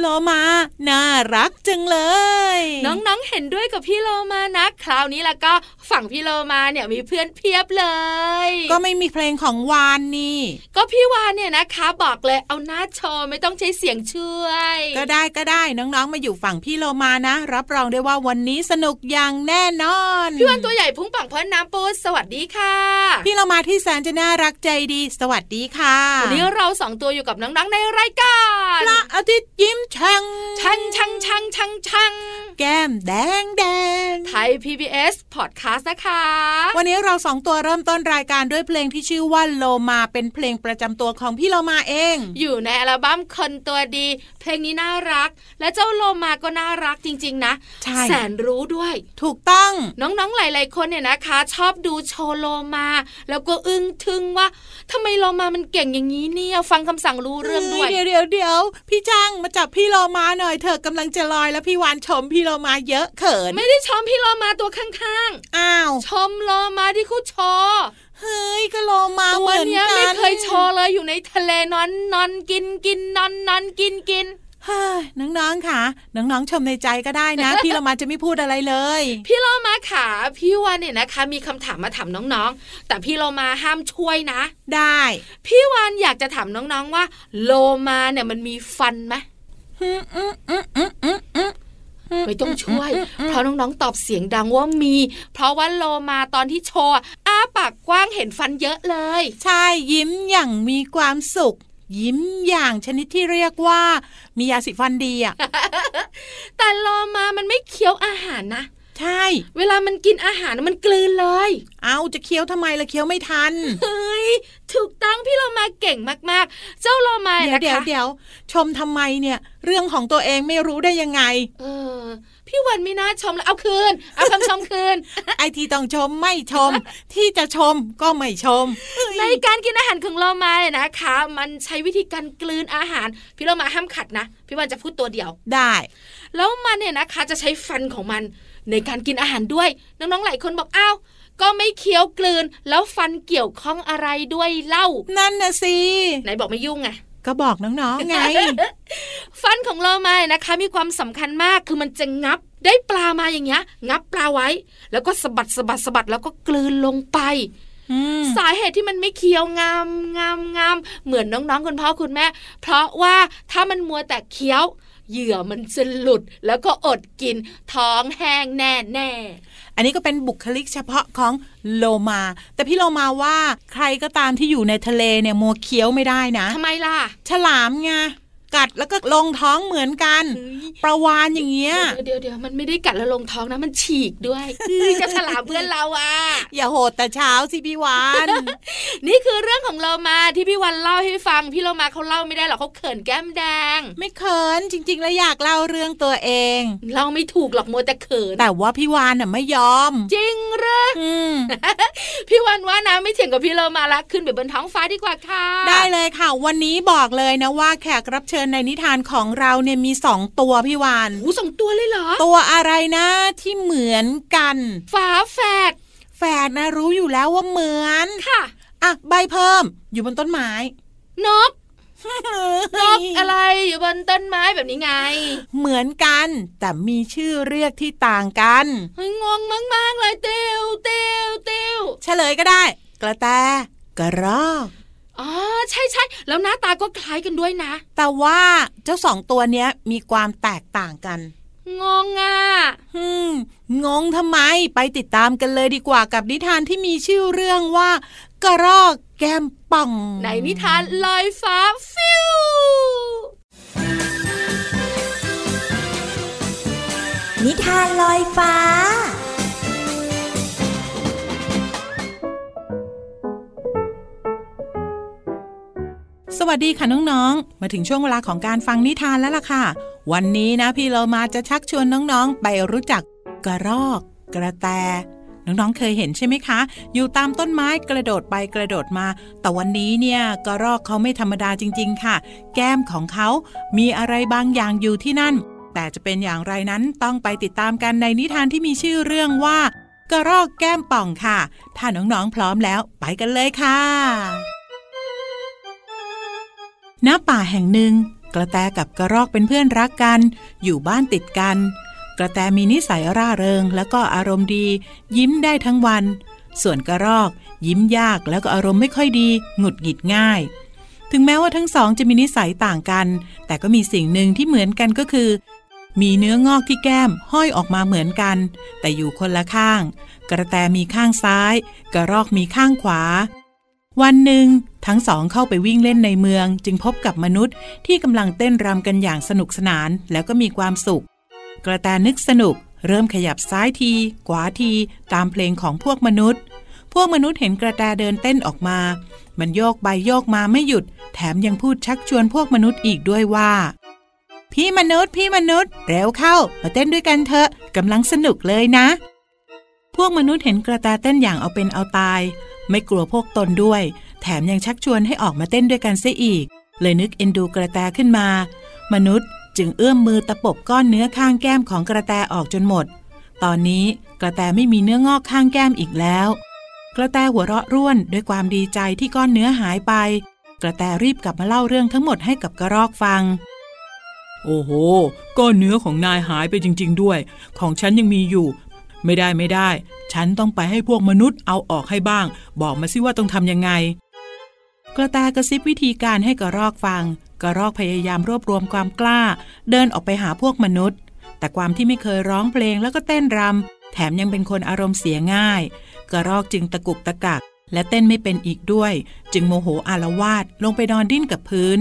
โลมาน่ารักจังเลย น้องๆเห็นด้วยกับพี่โลมานะ คราวนี้แล้วก็ฝั่งพี่โลมาเนี่ยมีเพื่อนเพียบเลย ก็ไม่มีเพลงของวานนี่ ก็พี่วานเนี่ยนะคะ บอกเลยเอาหน้าโชว์ไม่ต้องใช้เสียงช่วย ก็ได้ก็ได้น้องๆมาอยู่ฝั่งพี่โลมานะ รับรองได้ว่าวันนี้สนุกอย่างแน่นอน พี่วานตัวใหญ่พุ่งปังพ้นน้ำปูสวัสดีค่ะ พี่โลมาที่แสนจะน่ารักใจดี สวัสดีค่ะวันนี้เราสองตัวอยู่กับน้องๆในรายการพระอาทิตย์ยิ้มแฉ่งชังชังชังชังชังแก้มแดงแดงไทย PBS Podcast นะคะ วันนี้เราสองตัวเริ่มต้นรายการด้วยเพลงที่ชื่อว่าโลมาเป็นเพลงประจำตัวของพี่โลมาเอง อยู่ในอัลบั้มคนตัวดี เพลงนี้น่ารัก และเจ้าโลมาก็น่ารักจริง ๆ นะใช่แสนรู้ด้วย ถูกต้องน้องๆหลาย ๆ คนเนี่ยนะคะ ชอบดูโชว์โลมา แล้วก็อึ้งทึงว่าทำไมโลมามันเก่งอย่างนี้เนี่ยฟังคำสั่งรู้เรื่องด้วยเดี๋ยวเดี๋ยวเดี๋ยวพี่จ้างมาจับพี่โลมาหน่อยเธอกำลังจะลอยแล้วพี่วานชมพี่โลมาเยอะเขิน ไม่ได้ชมพี่โลมาตัวข้างอ้าวๆชมโลมาที่เขาโชว์เฮ้ยก็โลมาตัเหวมือนเนี้ยกันไม่เคยโชว์เลยอยู่ในทะเลนอนนอนกินกินนอนนอนกินกินเฮ้ยน้องๆค่ะ น้องๆชมในใจก็ได้นะ พี่โลมาจะไม่พูดอะไรเลย พี่โลมาขาพี่วานเนี่ยนะคะ มีคำถามมาถามน้องๆ แต่พี่โลมาห้ามช่วยนะ ได้ พี่วานอยากจะถามน้องๆว่า โลมาเนี่ยมันมีฟันไหม อืมอืมอืมอืมอืมอืมไม่ต้องช่วย เพราะน้องๆตอบเสียงดังว่ามี เพราะว่าโลมาตอนที่โชว์อะอ้าปากกว้างเห็นฟันเยอะเลย ใช่ยิ้มอย่างมีความสุขยิ้มอย่างชนิดที่เรียกว่ามียาสีฟันดีอะ แต่โลมามันไม่เคี้ยวอาหารนะ ใช่ เวลามันกินอาหารมันกลืนเลย เอาจะเคี้ยวทำไมล่ะเคี้ยวไม่ทัน เฮ้ย ถูกต้องพี่โลมาเก่งมากๆ เจ้าโลมาเดี๋ยวนะเดี๋ยวคะเดี๋ยวชมทำไมเนี่ย เรื่องของตัวเองไม่รู้ได้ยังไง เออ พี่วันไม่น่าชมแล้วเอาคืน เอาคำชมคืน ไอที่ต้องชมไม่ชม ที่จะชมก็ไม่ชม ในการกินอาหารของโลมาเนี่ยนะคะ มันใช้วิธีการกลืนอาหาร พี่โลมาห้ามขัดนะ พี่วันจะพูดตัวเดียว ได้ แล้วมันเนี่ยนะคะจะใช้ฟันของมัน ในการกินอาหารด้วย น้องๆหลายคนบอกอ้าวก็ไม่เคี้ยวกลืน แล้วฟันเกี่ยวข้องอะไรด้วยเล่า นั่นน่ะสิไหนบอกไม่ยุ่งไงก็บอกน้องๆไง ฟันของโลมาเนี่ยนะคะ มีความสำคัญมากคือมันจะงับได้ปลามาอย่างเงี้ย งับปลาไว้ แล้วก็สะบัดสะบัดสะบัดแล้วก็กลืนลงไปอืมสาเหตุที่มันไม่เคี้ยวงามงามงามเหมือนน้องๆคุณพ่อคุณแม่ เพราะว่าถ้ามันมัวแต่เคี้ยว เหยื่อมันจะหลุด แล้วก็อดกินท้องแห้งแน่แน่อันนี้ก็เป็นบุคลิกเฉพาะของโลมา แต่พี่โลมาว่าใครก็ตามที่อยู่ในทะเลเนี่ยมัวเคี้ยวไม่ได้นะๆทำไมล่ะ ฉลามไง กัดแล้วก็ลงท้องเหมือนกันเฮ้ยประวานอย่างเงี้ยเดี๋ยวเดี๋ยวมันไม่ได้กัดแล้วลงท้องนะมันฉีกด้วยคือจะฉลามเพื่อนเราอะอย่าโหดแต่เช้าสิพี่วานนี่คือเรื่องของเรามาที่พี่วันเล่าให้ฟังพี่เรามาเขาเล่าไม่ได้หรอกเขาเขินแก้มแดง ไม่เขินจริง ๆ แล้วอยากเล่าเรื่องตัวเองเล่าไม่ถูกหรอกมัวแต่เขินแต่ว่าพี่วานน่ะไม่ยอม จริงเหรออืมพี่วันว่านะไม่เถียงกับพี่เรามาละขึ้นไปบนท้องฟ้าดีกว่าค่ะได้เลยค่ะ วันนี้บอกเลยนะว่าแขกรับเชิญในนิทานของเราเนี่ยมีสองตัวพี่วานหูสองตัวเลยเหรอ ตัวอะไรนะที่เหมือนกันฝาแฝดแฝดนะรู้อยู่แล้วว่าเหมือนค่ะอะใบเพิ่มอยู่บนต้นไม้ นกนกอะไรอยู่บนต้นไม้แบบนี้ไง เหมือนกัน แต่มีชื่อเรียกที่ต่างกันเฮ้ยงงมากๆเลยเตียวเตียวเตียวเฉลยก็ได้ กระแตกระรอก อ๋อใช่ใช่แล้วหน้าตาก็คล้ายกันด้วยนะ แต่ว่าเจ้าสองตัวเนี้ยมีความแตกต่างกัน งงอะฮึมงงทำไมไปติดตามกันเลยดีกว่ากับนิทานที่มีชื่อเรื่องว่า กระรอกแก้มป่อง ในนิทานลอยฟ้าฟิวนิทานลอยฟ้า สวัสดีค่ะน้องๆ มาถึงช่วงเวลาของการฟังนิทานแล้วล่ะค่ะ วันนี้นะพี่เรามาจะชักชวนน้องๆ ไปรู้จักกระรอก กระแต น้องๆ เคยเห็นใช่ไหมคะ อยู่ตามต้นไม้กระโดดไปกระโดดมา แต่วันนี้เนี่ยกระรอกเขาไม่ธรรมดาจริง ๆ ค่ะ แก้มของเขา มีอะไรบางอย่างอยู่ที่นั่น แต่จะเป็นอย่างไรนั้นต้องไปติดตามกันในนิทานที่มีชื่อเรื่องว่า กระรอกแก้มป่องค่ะ ถ้าน้องๆ พร้อมแล้ว ไปกันเลยค่ะ ณป่าแห่งหนึ่ง กระแตกับกระรอกเป็นเพื่อนรักกัน อยู่บ้านติดกัน กระแตมีนิสัยร่าเริงแล้วก็อารมณ์ดี ยิ้มได้ทั้งวัน ส่วนกระรอก ยิ้มยากแล้วก็อารมณ์ไม่ค่อยดี หงุดหงิดง่าย ถึงแม้ว่าทั้งสองจะมีนิสัยต่างกัน แต่ก็มีสิ่งหนึ่งที่เหมือนกันก็คือ มีเนื้องอกที่แก้มห้อยออกมาเหมือนกัน แต่อยู่คนละข้าง กระแตมีข้างซ้าย กระรอกมีข้างขวา วันหนึ่งทั้งสองเข้าไปวิ่งเล่นในเมือง จึงพบกับมนุษย์ที่กำลังเต้นรำกันอย่างสนุกสนานแล้วก็มีความสุข กระแตนึกสนุก เริ่มขยับซ้ายทีขวาที ตามเพลงของพวกมนุษย์ พวกมนุษย์เห็นกระแตเดินเต้นออกมา มันโยกไปโยกมาไม่หยุด แถมยังพูดชักชวนพวกมนุษย์อีกด้วยว่า พี่มนุษย์พี่มนุษย์เร็วเข้า มาเต้นด้วยกันเถอะกำลังสนุกเลยนะ พวกมนุษย์เห็นกระแตเต้นอย่างเอาเป็นเอาตาย ไม่กลัวพวกตนด้วย แถมยังชักชวนให้ออกมาเต้นด้วยกันเสียอีก เลยนึกเอ็นดูกระแตขึ้นมา มนุษย์จึงเอื้อมมือตะปบก้อนเนื้อข้างแก้มของกระแตออกจนหมด ตอนนี้กระแตไม่มีเนื้องอกข้างแก้มอีกแล้ว กระแตหัวเราะร่วนด้วยความดีใจที่ก้อนเนื้อหายไป กระแตรีบกลับมาเล่าเรื่องทั้งหมดให้กับกระรอกฟังโอ้โห ก้อนเนื้อของนายหายไปจริง ๆ ด้วย ของฉันยังมีอยู่ ไม่ได้ไม่ได้ ฉันต้องไปให้พวกมนุษย์เอาออกให้บ้าง บอกมาสิว่าต้องทำยังไง กระแตกระซิบวิธีการให้กระรอกฟัง กระรอกพยายามรวบรวมความกล้า เดินออกไปหาพวกมนุษย์ แต่ความที่ไม่เคยร้องเพลงแล้วก็เต้นรำแถมยังเป็นคนอารมณ์เสียง่าย กระรอกจึงตะกุกตะกัก และเต้นไม่เป็นอีกด้วย จึงโมโหอารวาสลงไปนอนดิ้นกับพื้น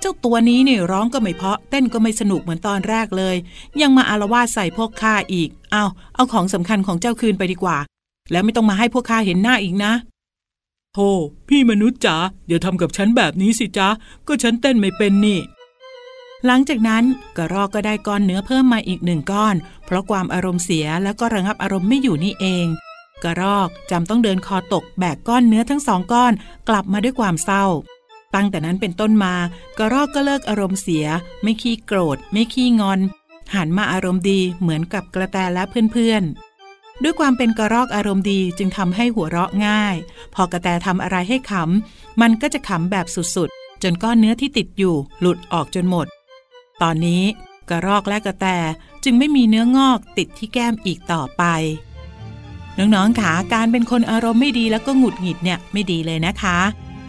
เจ้าตัวนี้นี่ร้องก็ไม่เพาะเต้นก็ไม่สนุกเหมือนตอนแรกเลย ยังมาอารวาสใส่พวกข้าอีก เอาเอาของสำคัญของเจ้าคืนไปดีกว่า แล้วไม่ต้องมาให้พวกข้าเห็นหน้าอีกนะโธ่พี่มนุษย์จ๋าอย่าทำกับฉันแบบนี้สิจ๊ะ ก็ฉันเต้นไม่เป็นนี่ หลังจากนั้นกระรอกก็ได้ก้อนเนื้อเพิ่มมาอีกหนึ่งก้อน เพราะความอารมณ์เสียแล้วก็ระงับอารมณ์ไม่อยู่นี่เอง กระรอกจำต้องเดินคอตกแบกก้อนเนื้อทั้งสองก้อน กลับมาด้วยความเศร้า ตั้งแต่นั้นเป็นต้นมากระรอกก็เลิกอารมณ์เสีย ไม่ขี้โกรธ ไม่ขี้งอน หันมาอารมณ์ดีเหมือนกับกระแตและเพื่อนๆ ด้วยความเป็นกระรอกอารมณ์ดีจึงทำให้หัวเราะง่าย พอกระแตทำอะไรให้ขำ มันก็จะขำแบบสุดๆ จนก้อนเนื้อที่ติดอยู่หลุดออกจนหมด ตอนนี้กระรอกและกระแตจึงไม่มีเนื้องอกติดที่แก้มอีกต่อไป น้องๆขาการเป็นคนอารมณ์ไม่ดีแล้วก็หงุดหงิดเนี่ยไม่ดีเลยนะคะ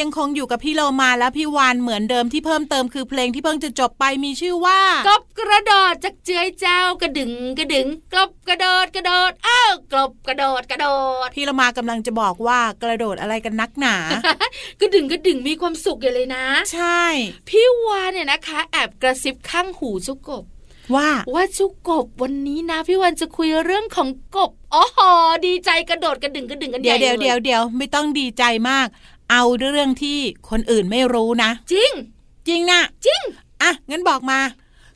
ยังคงอยู่กับพี่โลมาและพี่วานเหมือนเดิมที่เพิ่มเติมคือเพลงที่เพิ่งจะจบไปมีชื่อว่ากบกระโดดจากเจือยเจ้ากระดึงกระดึงกบกระโดดกระโดดอ้าวกบกระโดดกระโดด พี่โลมากำลังจะบอกว่ากระโดดอะไรกันนักหนากระดึงกระดึงมีความสุขอย่างเลยนะ ใช่ พี่วานเนี่ยนะคะแอบกระซิบข้างหูเจุกบว่าว่าเจุกบวันนี้นะพี่วานจะคุยเรื่องของกบอ๋อหอดีใจกระโดดกระดึงกระดึงกันใหเดี๋ยญ่วเดี๋ยวลเดี๋ยวเดี๋ยวไม่ต้องดีใจมาก เอาเรื่องที่คนอื่นไม่รู้นะ จริง จริงนะจริง อะ งั้นบอกมา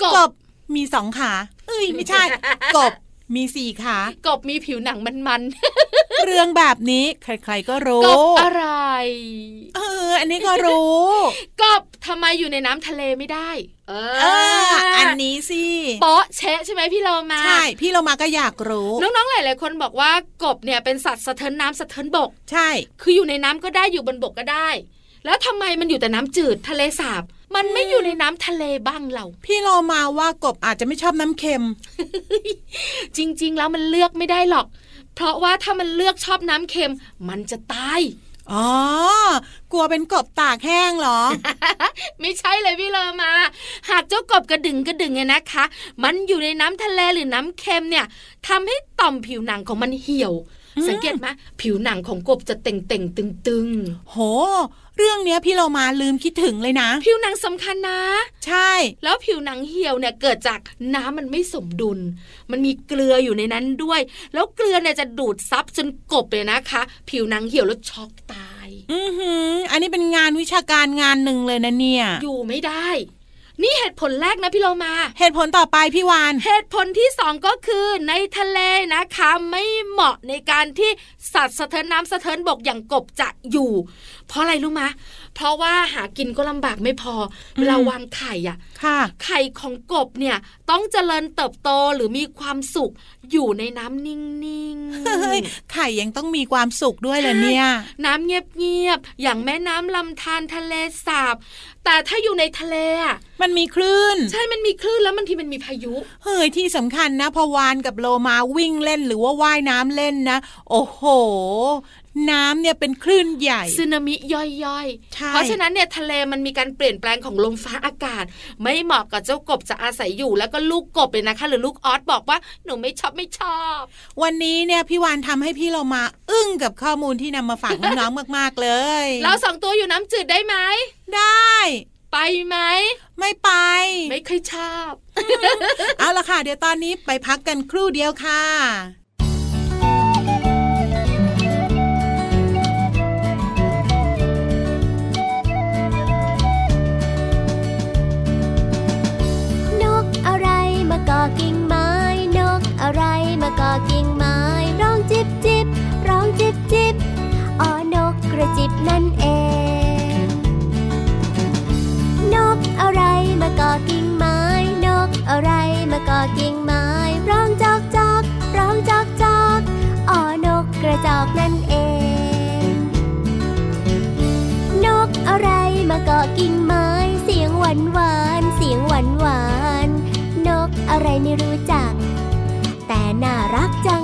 กบบมีสองขา เอ้ยไม่ใช่ กบมีสี่ขากบมีผิวหนังมัน เรื่องแบบนี้ใคร ๆก็รู้ๆกบอะไร เออ อันนี้ก็รู้กบทำไมอยู่ในน้ำทะเลไม่ได้ เอเอออันนี้สิโป๊ะเชะใช่ไหมพี่เรามา ใช่ พี่เรามาก็อยากรู้ น้องๆหลายๆคนบอกว่ากบเนี่ยเป็นสัตว์สะเทินน้ำสะเทินบก ใช่ คืออยู่ในน้ำก็ได้อยู่บนบกก็ได้ แล้วทำไมมันอยู่แต่น้ำจืดทะเลสาบมันไม่อยู่ในน้ำทะเลบ้างเรา พี่เรามาว่ากบอาจจะไม่ชอบน้ำเค็ม จริง ๆ แล้วมันเลือกไม่ได้หรอก เพราะว่าถ้ามันเลือกชอบน้ำเค็มมันจะตายอ๋อ กลัวเป็นกบตากแห้งเหรอ ไม่ใช่เลยพี่เลอมา หากเจ้ากบกระดึงกระดึงเนี่ยนะคะ มันอยู่ในน้ำทะเลหรือน้ำเค็มเนี่ยทำให้ต่อมผิวหนังของมันเหี่ยวอืมสังเกตไหมผิวหนังของกบจะเต่งเต่งๆตึงตึงโห เรื่องเนี้ยพี่เรามาลืมคิดถึงเลยนะๆผิวหนังสำคัญนะ ใช่ แล้วผิวหนังเหี่ยวเนี่ยเกิดจากน้ำมันไม่สมดุล มันมีเกลืออยู่ในนั้นด้วย แล้วเกลือเนี่ยจะดูดซับจนกบเลยนะคะ ผิวหนังเหี่ยวแล้วช็อกตาย อือหือ อันนี้เป็นงานวิชาการงานหนึ่งเลยนะเนี่ย อยู่ไม่ได้นี่เหตุผลแรกนะพี่โลมา เหตุผลต่อไปพี่วาน เหตุผลที่สองก็คือในทะเลนะคะไม่เหมาะในการที่สัตว์สะเทินน้ำสะเทินบกอย่างกบจะอยู่ เพราะอะไรรู้มะ เพราะว่าหากินก็ลำบากไม่พอเวลาวางไข่อะค่ะไข่ของกบเนี่ยต้องเจริญเติบโตหรือมีความสุขอยู่ในน้ำนิ่งเฮ้ยไข่ยังต้องมีความสุขด้วยเหรอเนี่ยๆน้ำเงียบๆอย่างแม่น้ำลำธารทะเลสาบ แต่ถ้าอยู่ในทะเลอะมันมีคลื่น ใช่มันมีคลื่นแล้วบางทีมันมีพายุ เฮ้ยที่สำคัญนะพอวานกับโลมาวิ่งเล่นหรือว่าว่ายน้ำเล่นนะ โอ้โห น้ำเนี่ยเป็นคลื่นใหญ่สึนามิย่อยใช่ๆเพราะฉะนั้นเนี่ยทะเลมันมีการเปลี่ยนแปลงของลมฟ้าอากาศ ไม่เหมาะกับเจ้ากบจะอาศัยอยู่ แล้วก็ลูกกบเลยนะคะ หรือลูกออสบอกว่าหนูไม่ชอบไม่ชอบ วันนี้เนี่ยพี่วานทำให้พี่เรามาอึ้งกับข้อมูลที่นำมาฝากน้องๆมาก ๆเลย เราสองตัวอยู่น้ำจืดได้ไหมได้ไปไหม ไม่ไป ไม่เคยชอบ เอาละค่ะ เดี๋ยวตอนนี้ไปพักกันครู่เดียวค่ะ มาก่อกิ่งไม้นกอะไรมาก่อกิ่งไม้ร้องจอกจอกร้องจอกจอกอ๋อนกกระจอกนั่นเอง นกอะไรมาเกาะกิ่งไม้เสียงหวานหวานเสียงหวานหวานนกอะไรไม่รู้จัก แต่น่ารักจัง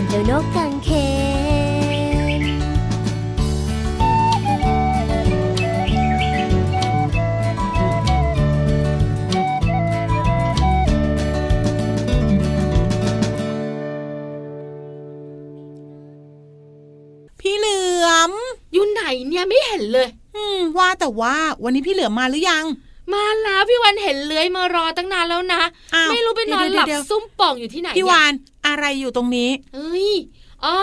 นั่นเจ้านกกังเขนพี่เหลือม อยู่ไหนเนี่ยไม่เห็นเลย อืม ว่าแต่ว่าวันนี้พี่เหลือมมาหรือยังมาแล้วพี่วันเห็นเลื้อยมารอตั้งนานแล้วนะอ้าวไม่รู้ไปนอนหลับเดี๋ยวๆๆซุ่มป่องอยู่ที่ไหนพี่เนี่วายน อะไรอยู่ตรงนี้เอ้ยอ๋อ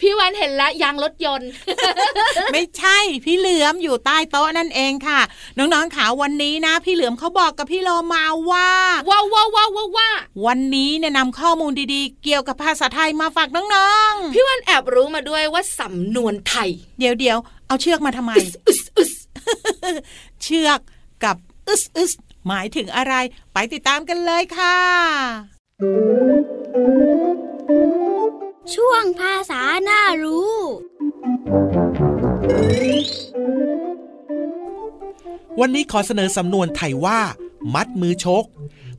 พี่วันเห็นละยางรถยนต์ ไม่ใช่พี่เหลือมอยู่ใต้โต๊ะนั่นเองค่ะ น้องๆขาวันนี้นะ พี่เหลือมเขาบอกกับพี่โลมาว่าว้าวว้าวว้าวว้าวว้าวันนี้เนี่ยนำข้อมูลดีๆ เกี่ยวกับภาษาไทยมาฝากน้องพี่วันแอบรู้มาด้วยว่าสำนวนไทยๆเดี๋ยวเดี๋ยวๆเอาเชือกมาทำไมอึสอึสเชือกกับอึสอึสหมายถึงอะไร ไปติดตามกันเลยค่ะ ช่วงภาษาหน้ารู้ วันนี้ขอเสนอสำนวนไทยว่า มัดมือชก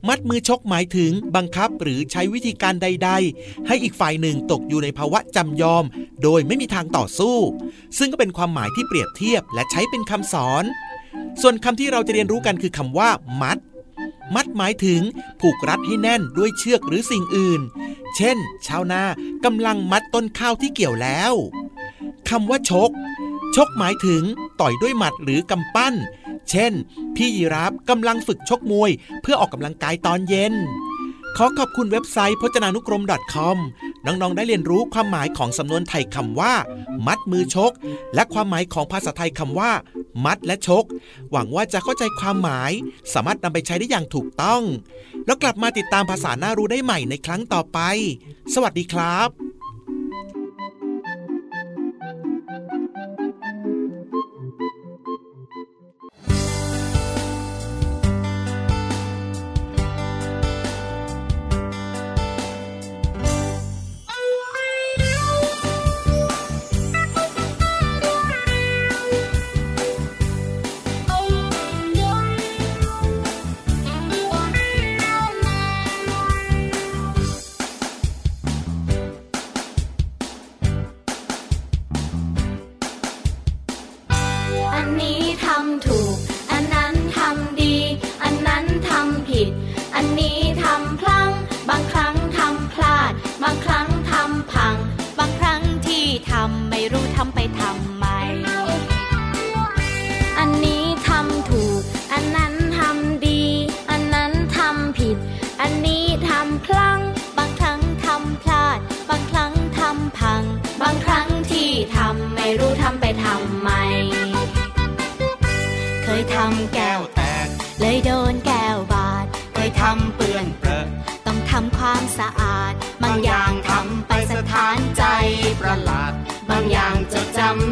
มัดมือชกหมายถึงบังคับหรือใช้วิธีการใด ๆ ให้อีกฝ่ายหนึ่งตกอยู่ในภาวะจำยอม โดยไม่มีทางต่อสู้ ซึ่งก็เป็นความหมายที่เปรียบเทียบและใช้เป็นคำสอน ส่วนคำที่เราจะเรียนรู้กันคือคำว่า มัด มัดหมายถึง ผูกรัดให้แน่นด้วยเชือกหรือสิ่งอื่น เช่น ชาวนากำลังมัดต้นข้าวที่เกี่ยวแล้วคำว่าชก ชกหมายถึง ต่อยด้วยหมัดหรือกำปั้น เช่น พี่ยีราฟกำลังฝึกชกมวย เพื่อออกกำลังกายตอนเย็น ขอขอบคุณเว็บไซต์พจนานุกรม .com น้อง ๆ ได้เรียนรู้ความหมายของสำนวนไทยคำว่า มัดมือชก และความหมายของภาษาไทยคำว่า มัดและชก หวังว่าจะเข้าใจความหมาย สามารถนำไปใช้ได้อย่างถูกต้อง แล้วกลับมาติดตามภาษาหน้ารู้ได้ใหม่ในครั้งต่อไป สวัสดีครับ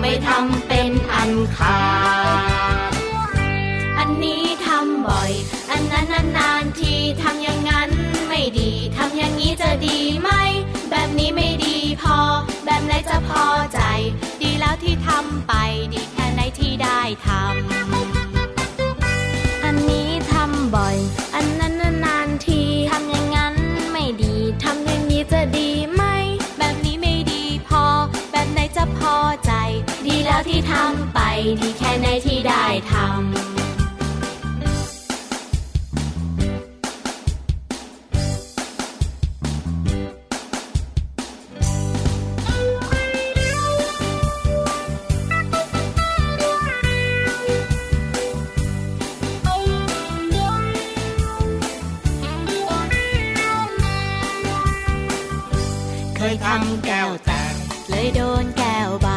ไม่ทำเป็นอันขาดอันนี้ทำบ่อย อันนั้นนานๆทีทำอย่างนั้นไม่ดีทำอย่างนี้จะดีไหม แบบนี้ไม่ดีพอ แบบไหนจะพอใจ ดีแล้วที่ทำไป ดีแค่ไหนที่ได้ทำอันนี้ทำบ่อย อันนั้นน ทำไปดีแค่ไหนที่ได้ทำเคยทำแก้วแตก เลยโดนแก้วบา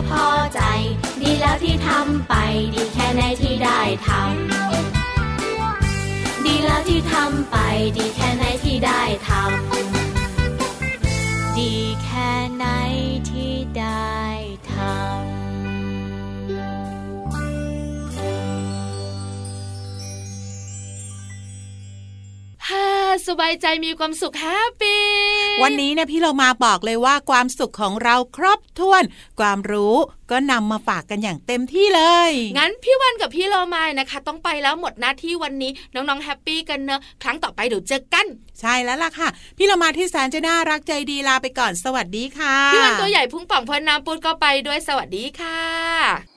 แบบไหนจะพอใจ ดีแล้วที่ทำไป ดีแค่ไหนที่ได้ทำดีแล้วที่ทำไป สบายใจมีความสุข happy วันนี้เนี่ยพี่เรามาบอกเลยว่าความสุขของเราครบถ้วน ความรู้ก็นำมาฝากกันอย่างเต็มที่เลย งั้นพี่วันกับพี่เรามานะคะ ต้องไปแล้วหมดหน้าที่วันนี้น้องๆ happy กันเนอะครั้งต่อไปเดี๋ยวเจอกัน ใช่แล้วล่ะค่ะ พี่เรามาที่แสนจะน่ารักใจดีลาไปก่อนสวัสดีค่ะ พี่วันตัวใหญ่พุ่งป่องพอน้ำปุดก็ไปด้วยสวัสดีค่ะ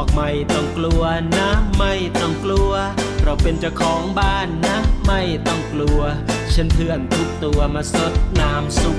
บอกไม่ต้องกลัวนะ ไม่ต้องกลัว เราเป็นเจ้าของบ้านนะ ไม่ต้องกลัว ฉันเพื่อนทุกตัวมาสดน้ำสุก